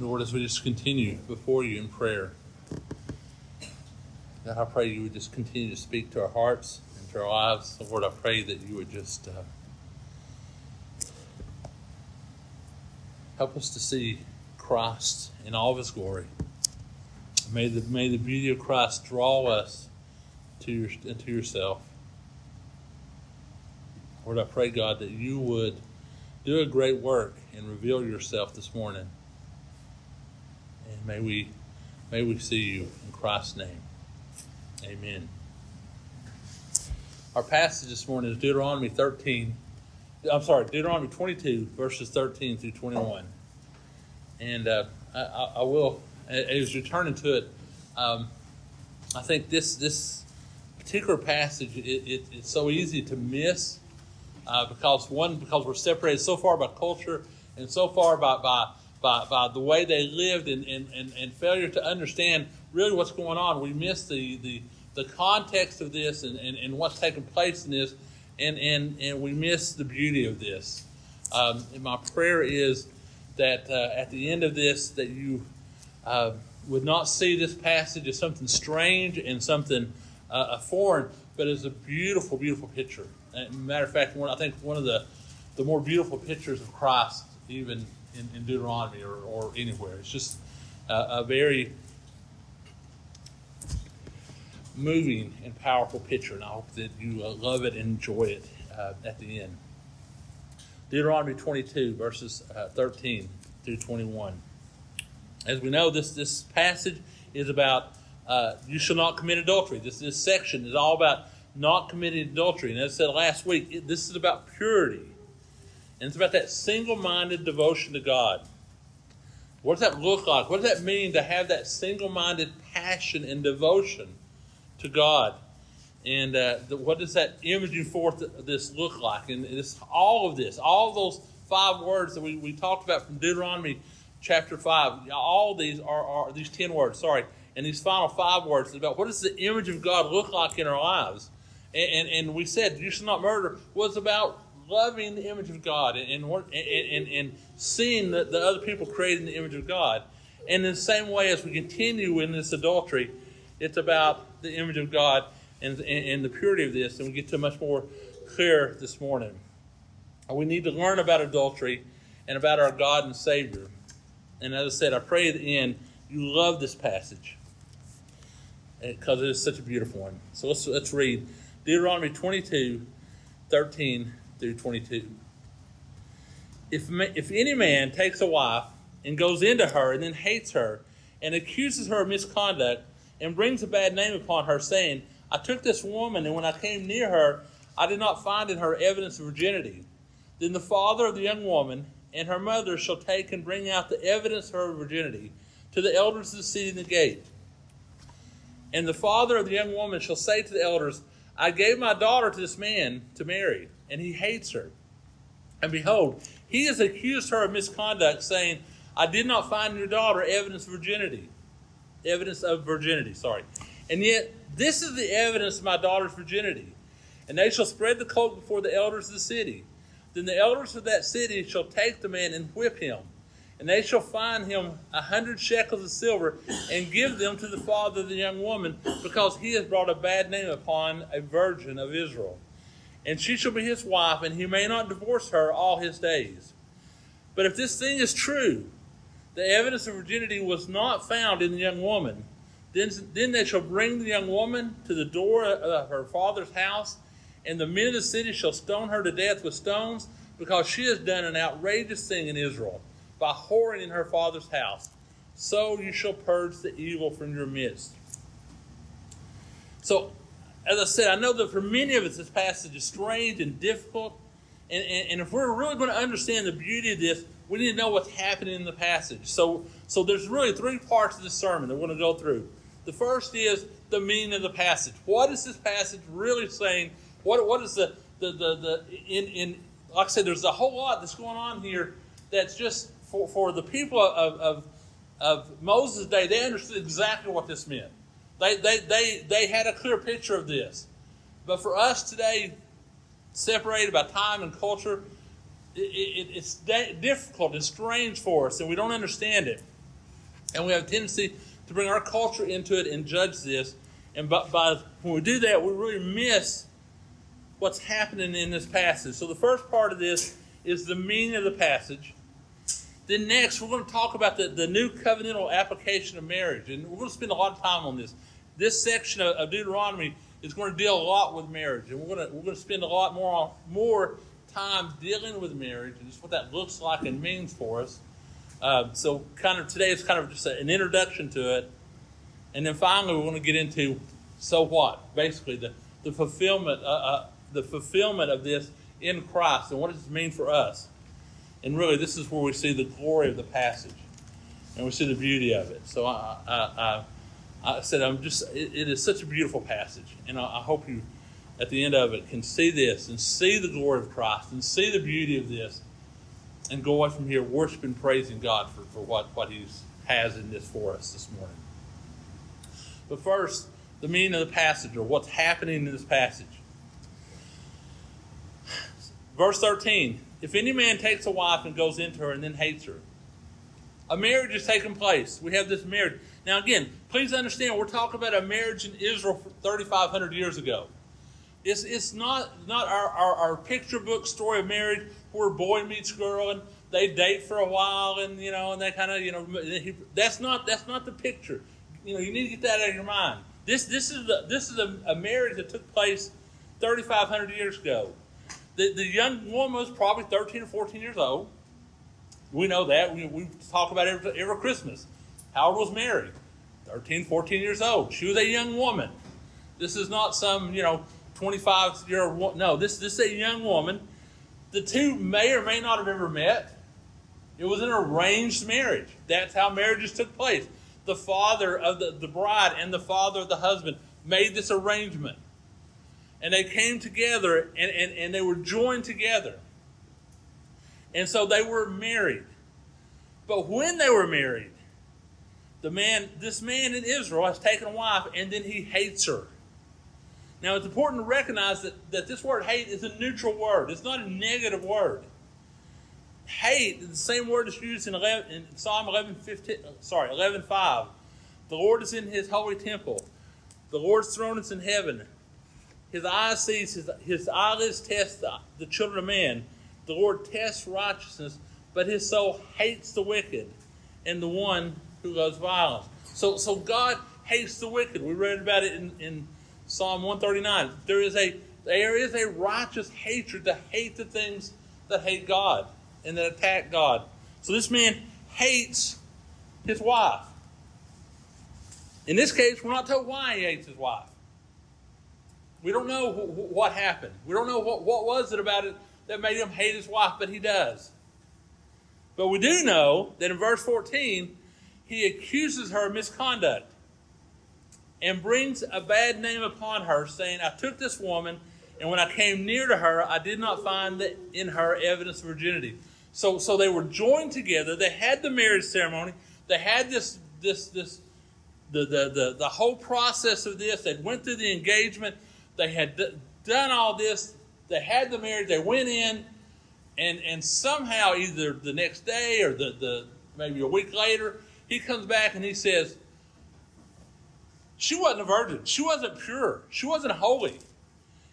Lord, as we just continue before you in prayer, God, I pray you would just continue to speak to our hearts and to our lives. Lord, I pray that you would just uh, help us to see Christ in all of his glory. May the, may the beauty of Christ draw us to your, into yourself. Lord, I pray, God, that you would do a great work and reveal yourself this morning. May we may we see you in Christ's name. Amen. Our passage this morning is Deuteronomy 13. I'm sorry, Deuteronomy 22, verses 13 through 21. And uh, I, I, will, as you turn into it, um, I think this this particular passage it, it, it's so easy to miss uh, because one because we're separated so far by culture and so far by by by, by the way they lived and, and, and, and failure to understand really what's going on. We miss the the, the context of this and, and, and what's taking place in this and, and, and we miss the beauty of this. Um, and my prayer is that uh, at the end of this that you uh, would not see this passage as something strange and something uh, foreign, but as a beautiful, beautiful picture. And matter of fact, one, I think one of the, the more beautiful pictures of Christ, even in, in Deuteronomy or, or anywhere. It's just a very moving and powerful picture, and I hope that you uh, love it and enjoy it uh, at the end. Deuteronomy 22, verses uh, 13 through 21. As we know, this, this passage is about uh, you shall not commit adultery. This, this section is all about not committing adultery. And as I said last week, it, this is about purity. And it's about that single minded devotion to God. What does that look like? What does that mean to have that single minded passion and devotion to God? And uh, the, what does that imaging forth this look like? And this, all of this, all of those five words that we, we talked about from Deuteronomy chapter 5, all these are, are these 10 words, sorry, and these final five words about what does the image of God look like in our lives? And, and, and we said, you should not murder, was about loving the image of God and, and, and, and seeing the, the other people created in the image of God. And in the same way, as we continue in this adultery, it's about the image of God and, and, and the purity of this, and we get to much more clear this morning. We need to learn about adultery and about our God and Savior. And as I said, I pray at the end you love this passage eh, because it is such a beautiful one. So let's, let's read Deuteronomy 22 13 through 22. If, if any man takes a wife and goes into her and then hates her and accuses her of misconduct and brings a bad name upon her, saying, I took this woman, and when I came near her, I did not find in her evidence of virginity. Then the father of the young woman and her mother shall take and bring out the evidence of her virginity to the elders of the city in the gate. And the father of the young woman shall say to the elders, I gave my daughter to this man to marry, and he hates her. And behold, he has accused her of misconduct, saying, I did not find in your daughter evidence of virginity. Evidence of virginity, sorry. And yet, this is the evidence of my daughter's virginity. And they shall spread the cloak before the elders of the city. Then the elders of that city shall take the man and whip him and they shall find him a hundred shekels of silver and give them to the father of the young woman, because he has brought a bad name upon a virgin of Israel. And she shall be his wife, and he may not divorce her all his days. But if this thing is true, the evidence of virginity was not found in the young woman, then, then they shall bring the young woman to the door of her father's house, and the men of the city shall stone her to death with stones, because she has done an outrageous thing in Israel by whoring in her father's house. So you shall purge the evil from your midst. So, as I said, I know that for many of us this passage is strange and difficult. And, and, and if we're really going to understand the beauty of this, we need to know what's happening in the passage. So, so there's really three parts of the sermon that we're going to go through. The first is the meaning of the passage. What is this passage really saying? What, what is the, the, the, the in, in, like I said, there's a whole lot that's going on here that's just for, for the people of, of, of Moses' day, they understood exactly what this meant. They, they, they, they had a clear picture of this. But for us today, separated by time and culture, it, it, it's difficult and strange for us, and we don't understand it. And we have a tendency to bring our culture into it and judge this. And by, by when we do that, we really miss what's happening in this passage. So the first part of this is the meaning of the passage. Then next, we're going to talk about the, the new covenantal application of marriage. And we're going to spend a lot of time on this. This section of, of Deuteronomy is going to deal a lot with marriage. And we're going to, we're going to spend a lot more, more time dealing with marriage and just what that looks like and means for us. Uh, so kind of today is kind of just an introduction to it. And then finally, we're going to get into so what? Basically, the, the fulfillment uh, uh, the fulfillment of this in Christ and what does it mean for us. And really, this is where we see the glory of the passage and we see the beauty of it. So I, I, I, I said, I'm just, it, it is such a beautiful passage. And I, I hope you, at the end of it, can see this and see the glory of Christ and see the beauty of this and go away from here worshiping, praising God for, for what, what He has in this for us this morning. But first, the meaning of the passage or what's happening in this passage. Verse 13 If any man takes a wife and goes into her and then hates her, a marriage is taking place. We have this marriage. Now, again, please understand, we're talking about a marriage in Israel 3,500 years ago. It's, it's not, not our, our, our picture book story of marriage where boy meets girl and they date for a while and, you know, and they kind of, you know, that's not, that's not the picture. You know, you need to get that out of your mind. This, this is, the, this is a, a marriage that took place 3,500 years ago. The, the young woman was probably 13 or 14 years old. We know that. We, we talk about it every, every Christmas. Howard was married, 13, 14 years old. She was a young woman. This is not some, you know, 25 year old. No, this, this is a young woman. The two may or may not have ever met. It was an arranged marriage. That's how marriages took place. The father of the, the bride and the father of the husband made this arrangement and they came together and, and, and they were joined together. And so they were married. But when they were married, the man, this man in Israel has taken a wife and then he hates her. Now it's important to recognize that, that this word hate is a neutral word. It's not a negative word. Hate is the same word that's used in, 11, in Psalm 11, 15, sorry, 11, 5. The Lord is in his holy temple. The Lord's throne is in heaven. His eyes sees, his, his eyelids test the, the children of man. The Lord tests righteousness, but his soul hates the wicked and the one who loves violence. So, so God hates the wicked. We read about it in, in Psalm 139. There is a there is a righteous hatred to hate the things that hate God and that attack God. So this man hates his wife. In this case, we're not told why he hates his wife. We don't know wh- what happened. We don't know what, what was it about it that made him hate his wife, but he does. But we do know that in verse 14, he accuses her of misconduct and brings a bad name upon her, saying, I took this woman, and when I came near to her, I did not find in her evidence of virginity. So, so they were joined together. They had the marriage ceremony. They had this, this, this, the, the, the, the whole process of this. They went through the engagement. They had d- done all this. They had the marriage. They went in, and and somehow either the next day or the, the maybe a week later, he comes back and he says, "She wasn't a virgin. She wasn't pure. She wasn't holy,"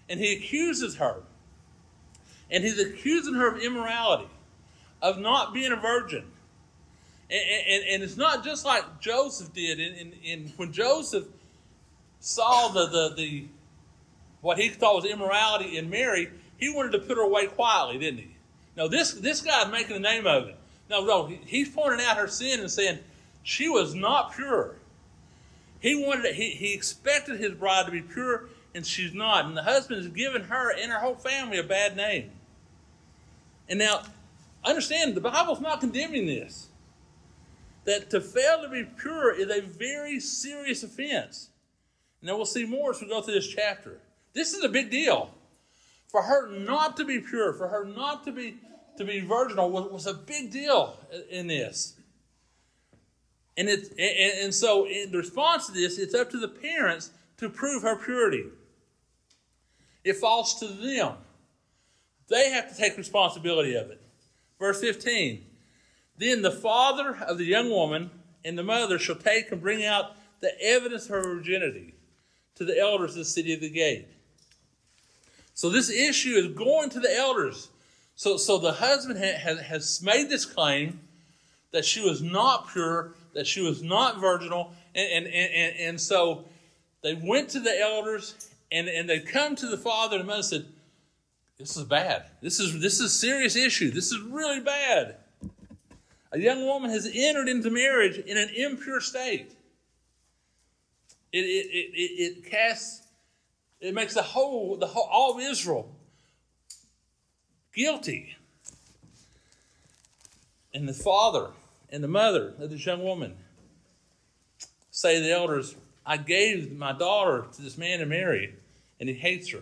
and he accuses her. And he's accusing her of immorality, of not being a virgin. And, and, and, it's not just like Joseph did. In, in, when Joseph saw the, the, the, what he thought was immorality in Mary, he wanted to put her away quietly, didn't he? No, this this guy's making a name of it. No, no, he's pointing out her sin and saying she was not pure. He wanted he, he expected his bride to be pure, and she's not. And the husband has given her and her whole family a bad name. And now, understand the Bible's not condemning this. That to fail to be pure is a very serious offense. And then we'll see more as we go through this chapter. This is a big deal. For her not to be pure, for her not to be to be virginal was, was a big deal in this. And it and, and so in response to this, it's up to the parents to prove her purity. It falls to them. They have to take responsibility of it. Verse 15. Then the father of the young woman and the mother shall take and bring out the evidence of her virginity to the elders of the city of the gate. So this issue is going to the elders. So, so the husband ha- has, has made this claim that she was not pure, that she was not virginal, and, and, and, and so they went to the elders and, and they come to the father and the mother said, This is bad. This is this is a serious issue. This is really bad. A young woman has entered into marriage in an impure state. It, it, it, it casts, it makes the whole, the whole, all of Israel guilty. And the father and the mother of this young woman say to the elders, I gave my daughter to this man to marry, and he hates her.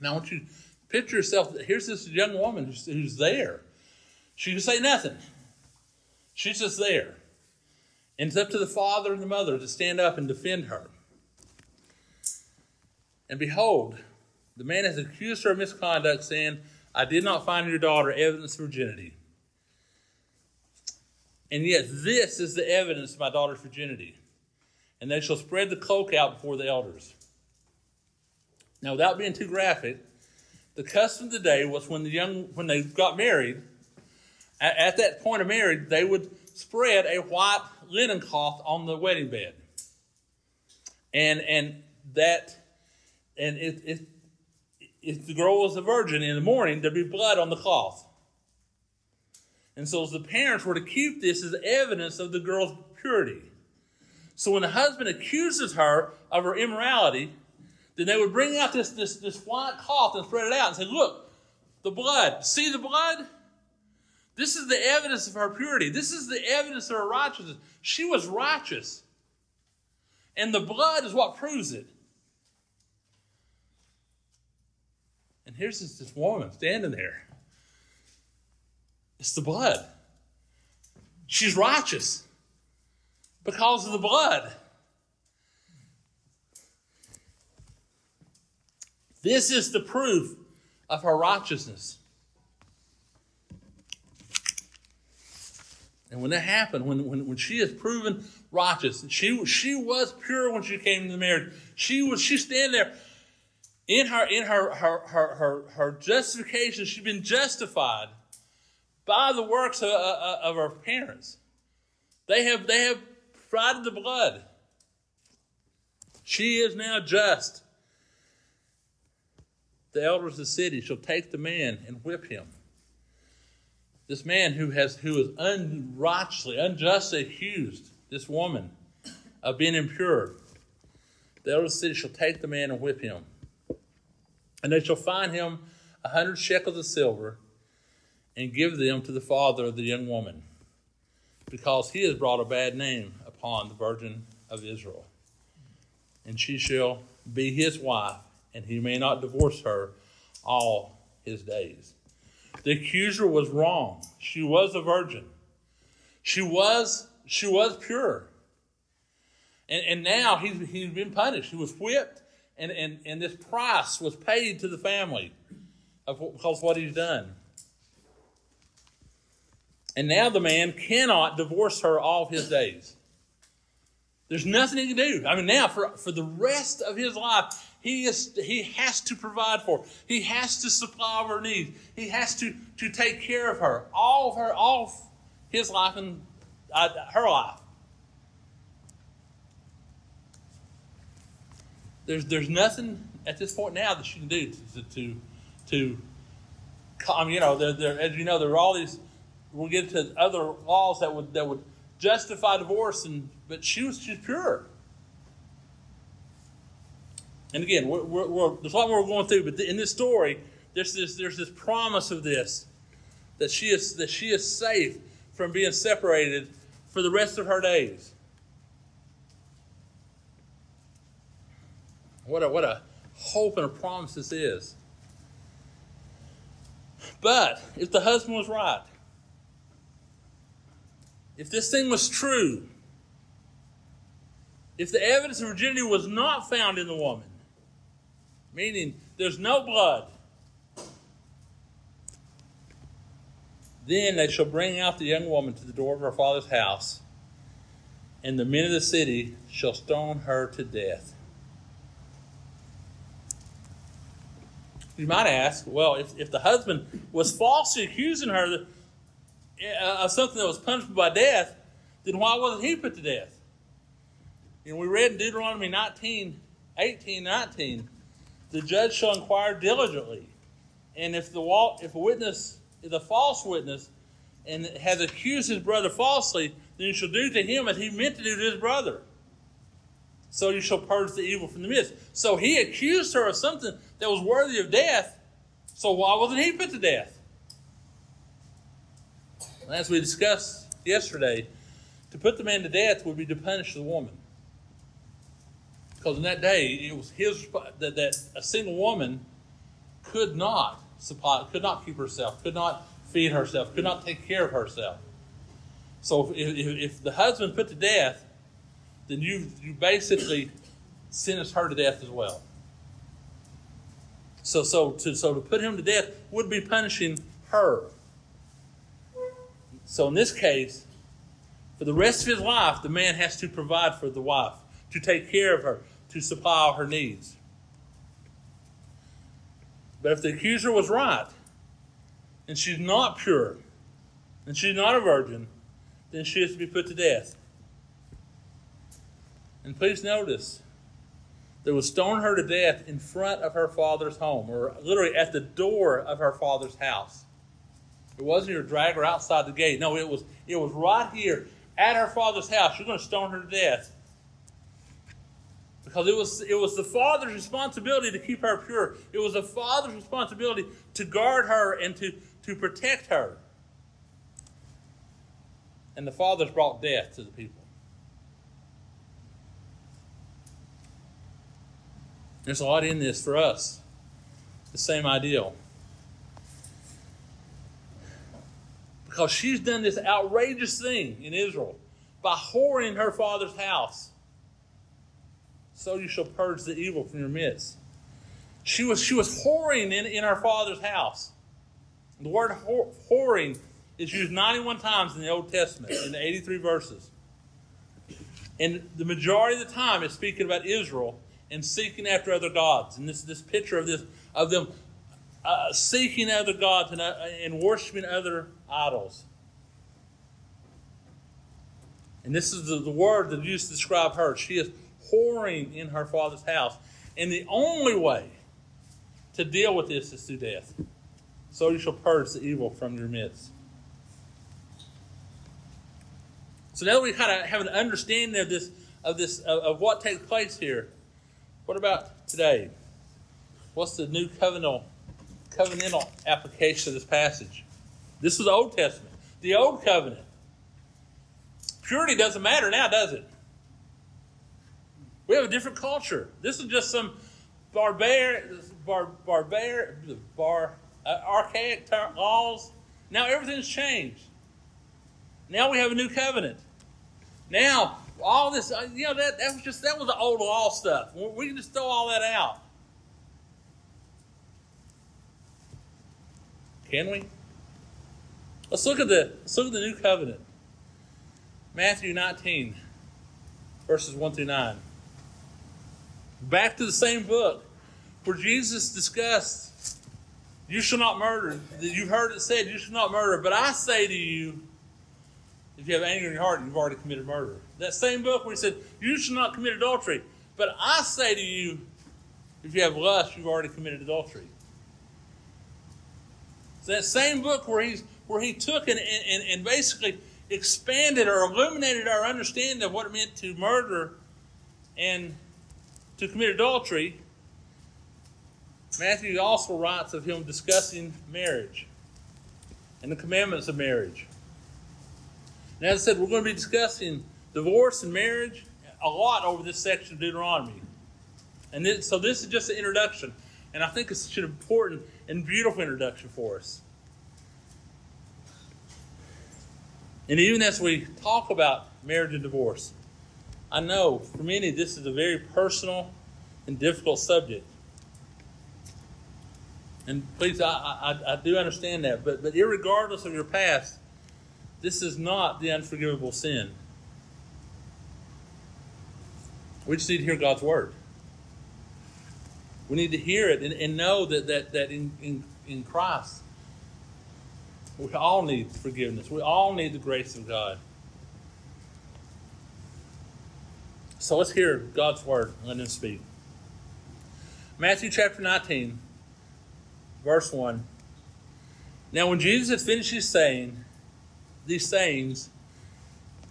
Now, I want you to picture yourself here's this young woman who's, who's there. She can say nothing, she's just there. And it's up to the father and the mother to stand up and defend her. And behold, the man has accused her of misconduct, saying, I did not find your daughter evidence of virginity. And yet, this is the evidence of my daughter's virginity. And they shall spread the cloak out before the elders. Now, without being too graphic, the custom of the day was when the young when they got married, at, at that point of marriage, they would spread a white linen cloth on the wedding bed. And and that and if, if if the girl was a virgin in the morning, there'd be blood on the cloth. And so the parents were to keep this as evidence of the girl's purity. So when the husband accuses her of her immorality, then they would bring out this, this, this white cloth and spread it out and say, Look, the blood. See the blood? This is the evidence of her purity. This is the evidence of her righteousness. She was righteous. And the blood is what proves it. And here's this, this woman standing there. It's the blood. She's righteous because of the blood. This is the proof of her righteousness. And when that happened, when, when, when she is proven righteous, she, she was pure when she came to the marriage. She was she stand there in her in her her her her, her justification. She's been justified by the works of, uh, uh, of her parents. They have they have provided the blood. She is now just. The elders of the city shall take the man and whip him this man who has who is unrighteously, unjustly accused this woman of being impure. The elders of the city shall take the man and whip him. And they shall find him a hundred shekels of silver and give them to the father of the young woman, because he has brought a bad name upon the virgin of Israel. And she shall be his wife, and he may not divorce her all his days. The accuser was wrong. She was a virgin. She was, she was pure. And, and now he's, he's been punished. He was whipped, and, and, and this price was paid to the family of, because of what he's done. And now the man cannot divorce her all his days. There's nothing he can do. I mean, now for, for the rest of his life, he, is, he has to provide for her. He has to supply her needs. He has to, to take care of her, all of her, all of his life and uh, her life. There's, there's nothing at this point now that she can do to, to, to I mean, you know, there, there, as you know, there are all these, we'll get to other laws that would, that would justify divorce, and but she was, she's pure. And again, we're, we're, we're, there's a lot more we're going through, but in this story, there's this, there's this promise of this that she is that she is safe from being separated for the rest of her days. What a what a hope and a promise this is. But if the husband was right, if this thing was true, if the evidence of virginity was not found in the woman, meaning there's no blood. Then they shall bring out the young woman to the door of her father's house and the men of the city shall stone her to death. You might ask, well, if, if the husband was falsely accusing her uh, of something that was punishable by death, then why wasn't he put to death? And we read in Deuteronomy 19, 18, 19, the judge shall inquire diligently. And if the if a witness is a false witness and has accused his brother falsely, then you shall do to him as he meant to do to his brother. So you shall purge the evil from the midst. So he accused her of something that was worthy of death. So why wasn't he put to death? As we discussed yesterday, to put the man to death would be to punish the woman. Because in that day, it was his that, that a single woman could not supply, could not keep herself, could not feed herself, could not take care of herself. So if, if, if the husband put to death, then you you basically sentence her to death as well. So so to so to put him to death would be punishing her. So in this case, for the rest of his life, the man has to provide for the wife, to take care of her, to supply all her needs. But if the accuser was right, and she's not pure, and she's not a virgin, then she has to be put to death. And please notice, they would stone her to death in front of her father's home, or literally at the door of her father's house. It wasn't you drag her outside the gate. No, it was it was right here at her father's house. You're going to stone her to death because it was it was the father's responsibility to keep her pure. It was the father's responsibility to guard her and to to protect her. And the fathers brought death to the people. There's a lot in this for us. The same ideal. Because she's done this outrageous thing in Israel by whoring her father's house so you shall purge the evil from your midst. She was, she was whoring in, in her father's house. The word whoring is used 91 times in the Old Testament, in the 83 verses. And the majority of the time it's speaking about Israel and seeking after other gods. And this this picture of this of them uh, seeking other gods and, uh, and worshiping other idols. And this is the, the word that used to describe her. She is whoring in her father's house. And the only way to deal with this is through death. So you shall purge the evil from your midst. So now that we kind of have an understanding of this, of this, of, of what takes place here, what about today? What's the new covenantal, covenantal application of this passage? This is the Old Testament, the Old Covenant. Purity doesn't matter now, does it? We have a different culture. This is just some barbaric, bar, barbaric, bar, uh, archaic laws. Now everything's changed. Now we have a new covenant. Now all this, uh, you know, that, that was just that was the old law stuff. We can just throw all that out. Can we? Let's look at the let's look at the new covenant. Matthew 19, verses 1 through 9. Back to the same book where Jesus discussed, You shall not murder. You've heard it said, You shall not murder. But I say to you, if you have anger in your heart, you've already committed murder. That same book where he said, You should not commit adultery. But I say to you, if you have lust, you've already committed adultery. So that same book where he's where he took and, and, and basically expanded or illuminated our understanding of what it meant to murder and to commit adultery, Matthew also writes of him discussing marriage and the commandments of marriage. And as I said, we're going to be discussing divorce and marriage a lot over this section of Deuteronomy. And so this is just an introduction. And I think it's such an important and beautiful introduction for us. And even as we talk about marriage and divorce, I know for many this is a very personal and difficult subject. And please, I, I, I do understand that. But, but regardless of your past, this is not the unforgivable sin. We just need to hear God's word. We need to hear it and, and know that, that, that in, in, in Christ, we all need forgiveness. We all need the grace of God. So let's hear God's word. And let him speak. Matthew chapter 19, verse 1. Now, when Jesus had finished saying, these sayings,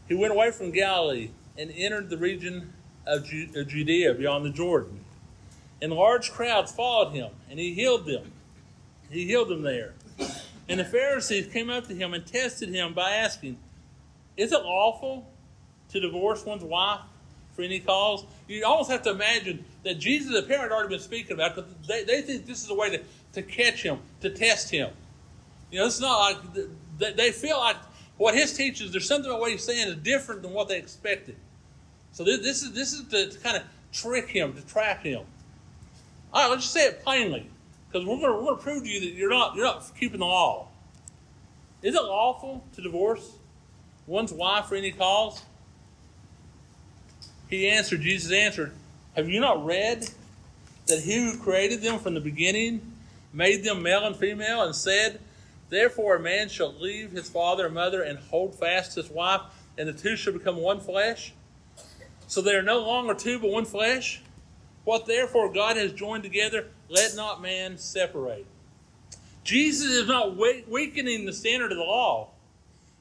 he went away from Galilee and entered the region of Judea beyond the Jordan. And large crowds followed him, and he healed them. He healed them there. And the Pharisees came up to him and tested him by asking, Is it lawful to divorce one's wife for any cause? You almost have to imagine that Jesus apparently had already been speaking about but they, they think this is a way to, to catch him, to test him. You know, it's not like they feel like what his teaches, there's something about what he's saying is different than what they expected. So this, this is this is to, to, kind of trick him, to trap him. All right, let's just say it plainly, because we're going to prove to you that you're not you're not keeping the law. Is it lawful to divorce one's wife for any cause? He answered. Jesus answered, "Have you not read that He who created them from the beginning made them male and female, and said." Therefore, a man shall leave his father and mother and hold fast his wife, and the two shall become one flesh. So they are no longer two, but one flesh. What therefore God has joined together, let not man separate. Jesus is not weakening the standard of the law.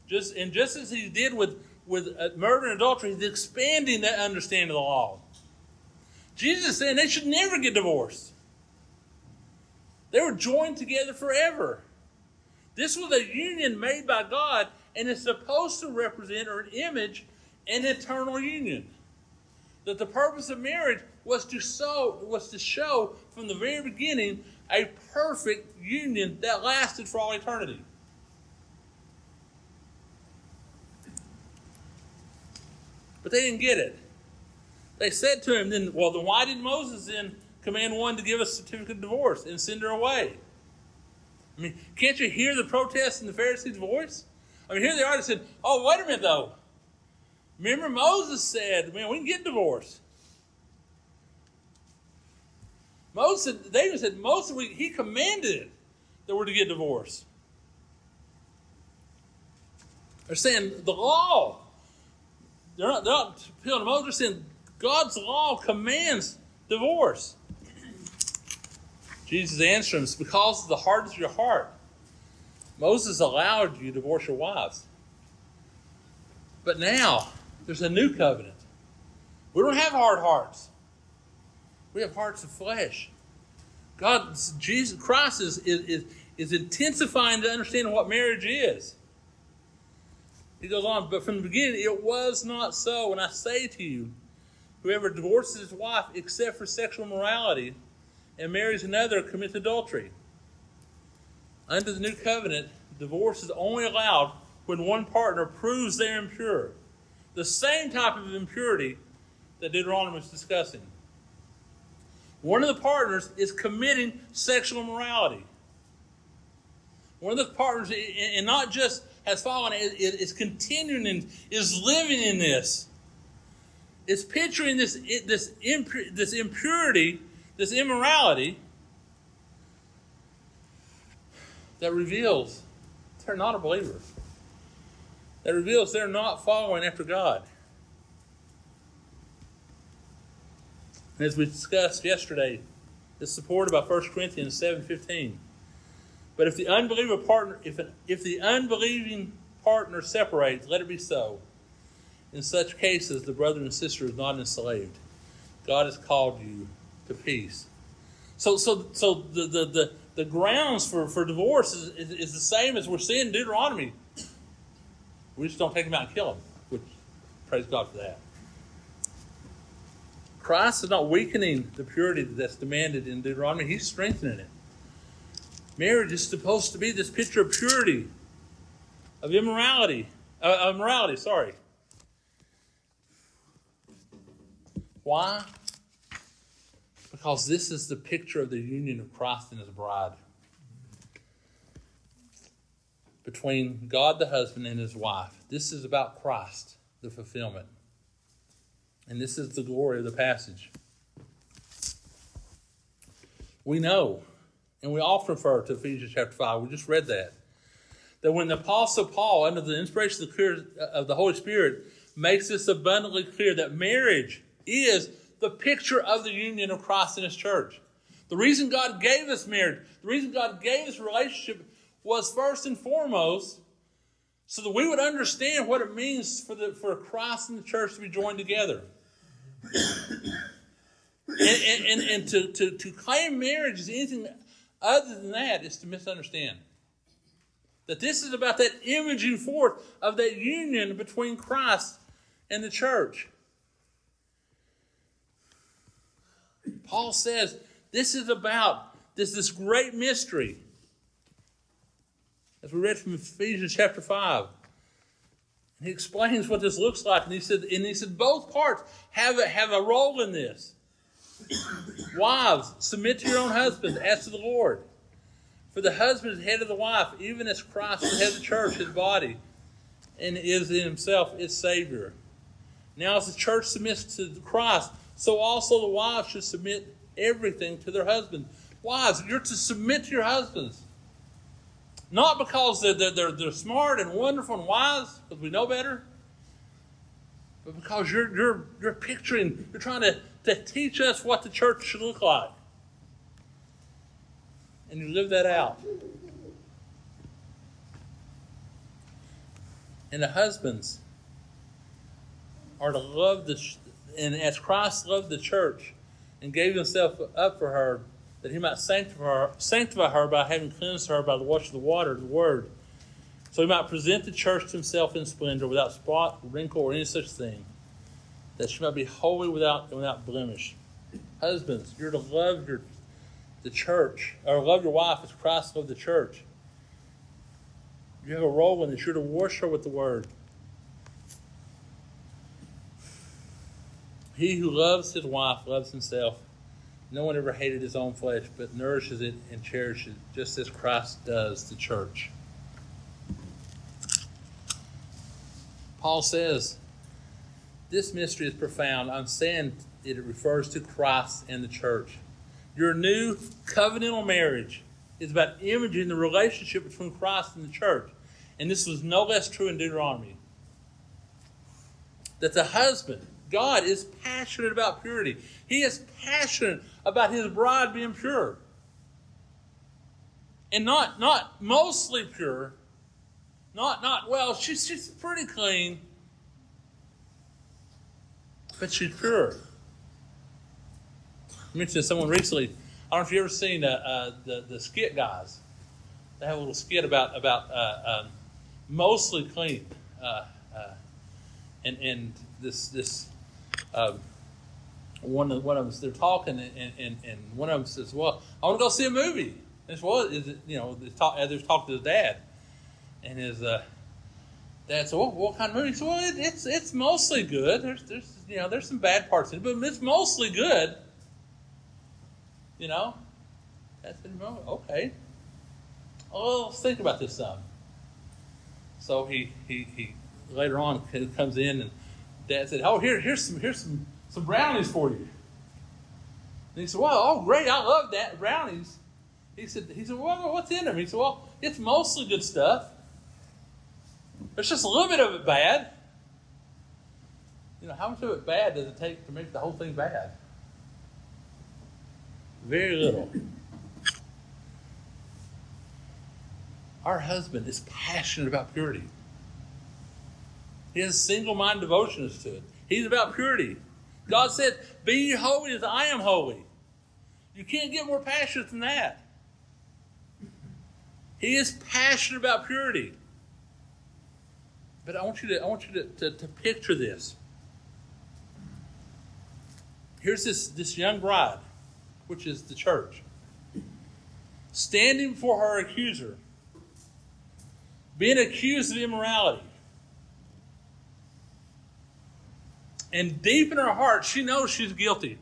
Just and just as he did with with uh, murder and adultery, he's expanding that understanding of the law. Jesus is saying they should never get divorced. They were joined together forever. This was a union made by God, and it's supposed to represent or an image an eternal union that the purpose of marriage was to show was to show from the very beginning a perfect union that lasted for all eternity. But they didn't get it. They said to him, then, well, then why did Moses then command one to give a certificate of divorce and send her away? I mean, can't you hear the protest in the Pharisees' voice? I mean, here they are. They said, oh, wait a minute, though. Remember, Moses said, man, we can get divorced. Moses, they said, Moses, he commanded that we're to get divorced. They're saying the law. They're not, they're not appealing to Moses. They're saying God's law commands divorce. Jesus answered It's because of the hardness of your heart. Moses allowed you to divorce your wives. But now, there's a new covenant. We don't have hard hearts. We have hearts of flesh. God, Jesus Christ is, is, is intensifying the understanding of what marriage is. He goes on, but from the beginning it was not so. And I say to you, whoever divorces his wife except for sexual morality and marries another commits adultery. Under the new covenant, divorce is only allowed when one partner proves they're impure the same type of impurity that Deuteronomy is discussing. One of the partners is committing sexual immorality. One of the partners, and not just has fallen, is continuing and is living in this. It's picturing this, this, this impurity, this immorality that reveals they're not a believer that reveals they're not following after God. And as we discussed yesterday, it's supported by 1 Corinthians 7.15. But if the unbeliever partner, if, an, if the unbelieving partner separates, let it be so. In such cases, the brother and sister is not enslaved. God has called you to peace. So, so, so the, the, the, the grounds for, for divorce is, is, is the same as we're seeing in Deuteronomy. We just don't take them out and kill them, which praise God for that. Christ is not weakening the purity that's demanded in Deuteronomy, he's strengthening it. Marriage is supposed to be this picture of purity, of immorality, uh, morality, sorry. Why? Because this is the picture of the union of Christ and his bride between God the husband and his wife. This is about Christ, the fulfillment. And this is the glory of the passage. We know, and we often refer to Ephesians chapter 5, we just read that, that when the Apostle Paul, under the inspiration of the Holy Spirit, makes this abundantly clear that marriage is the picture of the union of Christ and His church. The reason God gave us marriage, the reason God gave us relationship was first and foremost so that we would understand what it means for, the, for Christ and the church to be joined together. and, and, and, and to, to, to claim marriage as anything other than that is to misunderstand. That this is about that imaging forth of that union between Christ and the church. Paul says this is about this, this great mystery. As we read from Ephesians chapter 5. And he explains what this looks like. And he said, and he said both parts have a, have a role in this. Wives, submit to your own husband as to the Lord. For the husband is head of the wife, even as Christ is head of the church, his body, and is in himself its Savior. Now, as the church submits to Christ, so also the wives should submit everything to their husband. Wives, you're to submit to your husbands. Not because they're, they're, they're smart and wonderful and wise, because we know better, but because you're, you're, you're picturing, you're trying to, to teach us what the church should look like. And you live that out. And the husbands are to love the, and as Christ loved the church and gave himself up for her, that he might sanctify her, sanctify her by having cleansed her by the wash of the water, the word, so he might present the church to himself in splendor, without spot, wrinkle, or any such thing, that she might be holy without without blemish. Husbands, you're to love your the church, or love your wife as Christ loved the church. You have a role in this. You're to wash her with the word. He who loves his wife loves himself. No one ever hated his own flesh, but nourishes it and cherishes it, just as Christ does the church. Paul says, This mystery is profound. I'm saying it refers to Christ and the church. Your new covenantal marriage is about imaging the relationship between Christ and the church. And this was no less true in Deuteronomy. That the husband God is passionate about purity. He is passionate about his bride being pure. And not not mostly pure. Not not well, she's she's pretty clean. But she's pure. I mentioned to someone recently, I don't know if you've ever seen uh, uh, the, the skit guys. They have a little skit about about uh, um, mostly clean. Uh, uh, and and this this um, one of one of them they're talking and, and, and one of them says, "Well, I want to go see a movie." And it's well, is it you know talk they're talking to his dad, and his uh, dad said, well, "What kind of movie?" He said, "Well, it, it's it's mostly good. There's there's you know there's some bad parts in it, but it's mostly good." You know, I said, well, "Okay." Oh, let's think about this some. So he he he later on comes in and dad said, "Oh, here, here's some, here's some, some brownies for you." And he said, "Well, oh, great! I love that brownies." He said, "He said, well, what's in them?" He said, "Well, it's mostly good stuff. There's just a little bit of it bad." You know, how much of it bad does it take to make the whole thing bad? Very little. Our husband is passionate about purity. His single minded devotion is to it. He's about purity. God said, Be holy as I am holy. You can't get more passionate than that. He is passionate about purity. But I want you to, I want you to, to, to picture this. Here's this, this young bride, which is the church, standing before her accuser, being accused of immorality. And deep in her heart, she knows she's guilty.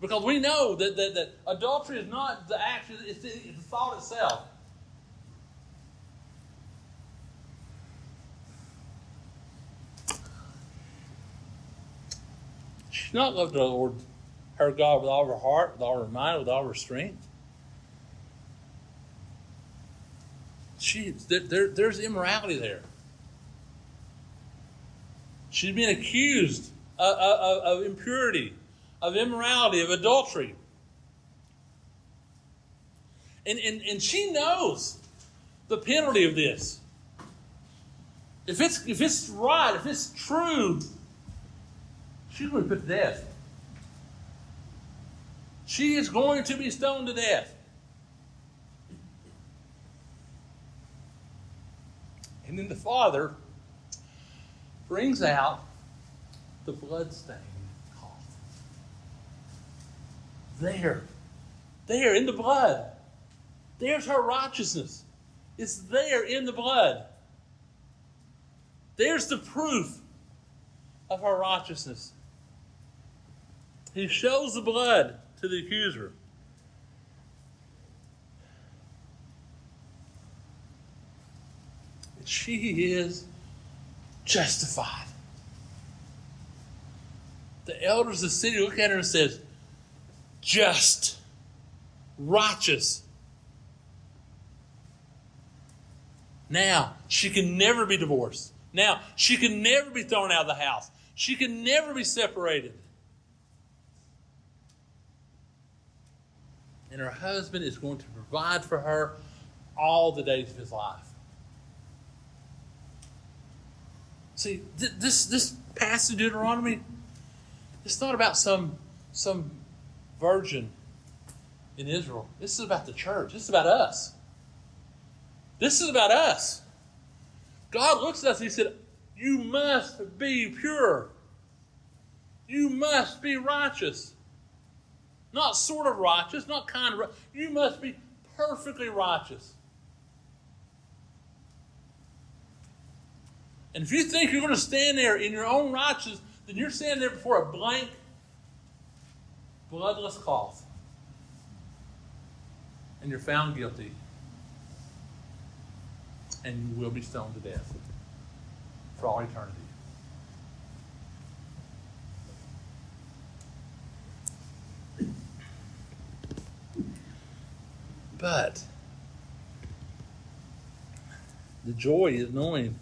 Because we know that, that, that adultery is not the action, it's the, it's the thought itself. She's not loved the Lord, her God, with all her heart, with all her mind, with all her strength. She, there, there, there's immorality there. She's being accused of, of, of impurity, of immorality, of adultery. And, and, and she knows the penalty of this. If it's, if it's right, if it's true, she's going to be put to death. She is going to be stoned to death. And then the father brings out the bloodstained cloth. There, there in the blood. There's her righteousness. It's there in the blood. There's the proof of her righteousness. He shows the blood to the accuser. She is justified. The elders of the city look at her and says, just, righteous. Now, she can never be divorced. Now, she can never be thrown out of the house. She can never be separated. And her husband is going to provide for her all the days of his life. See, th- this, this passage Deuteronomy, it's not about some, some virgin in Israel. This is about the church. This is about us. This is about us. God looks at us and He said, You must be pure. You must be righteous. Not sort of righteous, not kind of righteous. You must be perfectly righteous. And if you think you're going to stand there in your own righteousness, then you're standing there before a blank, bloodless cloth. And you're found guilty and you will be stoned to death for all eternity. But the joy is knowing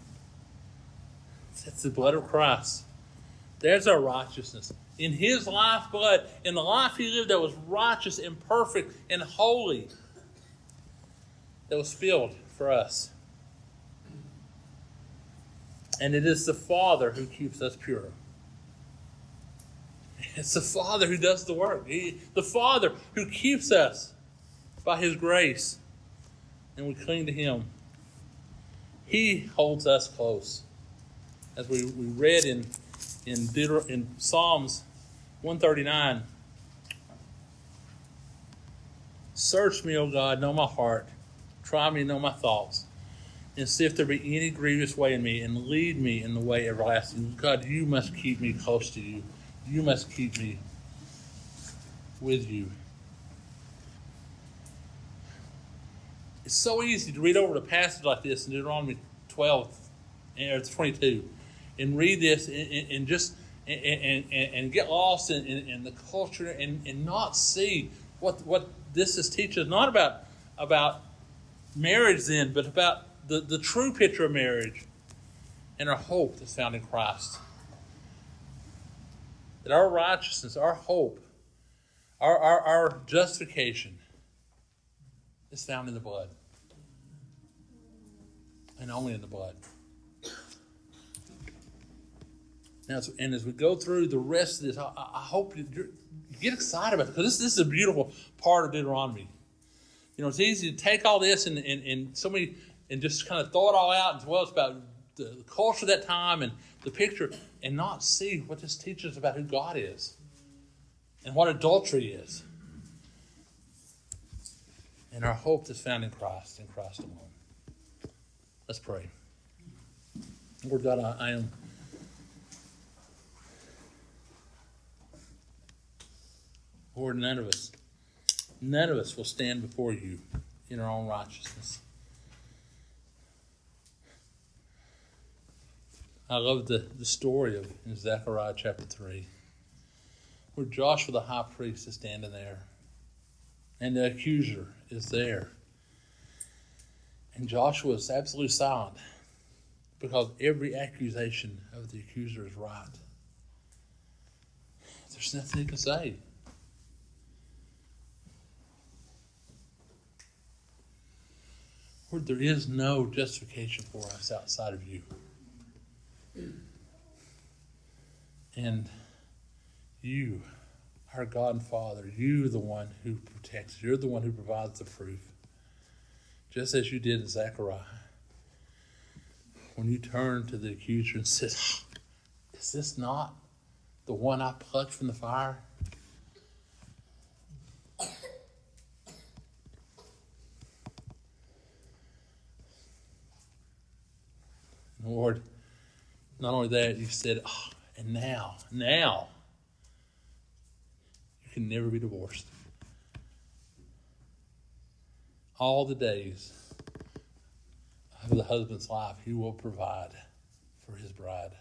that's the blood of Christ. There's our righteousness. In his life blood, in the life he lived that was righteous and perfect and holy, that was filled for us. And it is the Father who keeps us pure. It's the Father who does the work. He, the Father who keeps us by His grace. And we cling to Him. He holds us close. As we, we read in, in, Deuter- in Psalms 139 Search me, O God, know my heart. Try me, know my thoughts and see if there be any grievous way in me, and lead me in the way everlasting. God, you must keep me close to you. You must keep me with you. It's so easy to read over a passage like this in Deuteronomy 12 or 22 and read this and, and just and, and, and, get lost in, in, in, the culture and, and not see what what this is teaching not about about marriage then but about the, the true picture of marriage and our hope that's found in Christ. That our righteousness, our hope, our, our, our justification is found in the blood. And only in the blood. Now, and as we go through the rest of this, I, I hope you get excited about it because this, this is a beautiful part of Deuteronomy. You know, it's easy to take all this and, and, and so many and just kind of throw it all out as well as about the culture of that time and the picture and not see what this teaches about who God is and what adultery is. And our hope is found in Christ, in Christ alone. Let's pray. Lord God, I, I am. Lord, none of us, none of us will stand before you in our own righteousness. I love the, the story of in Zechariah chapter 3. where Joshua the high priest is standing there, and the accuser is there. And Joshua is absolutely silent because every accusation of the accuser is right. There's nothing he can say. Lord, there is no justification for us outside of you. And you, our God and Father, you the one who protects, you're the one who provides the proof. Just as you did in Zechariah. When you turned to the accuser and said, Is this not the one I plucked from the fire? Lord, not only that, you said, oh, and now, now, you can never be divorced. All the days of the husband's life, he will provide for his bride,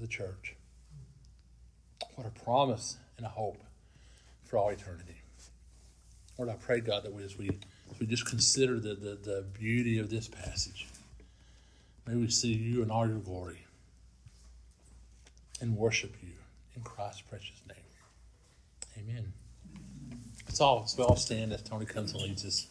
the church. What a promise and a hope for all eternity. Lord, I pray, God, that we, as we, as we just consider the, the, the beauty of this passage, May we see you in all your glory and worship you in Christ's precious name. Amen. Let's all, let's all stand as Tony comes and leads us.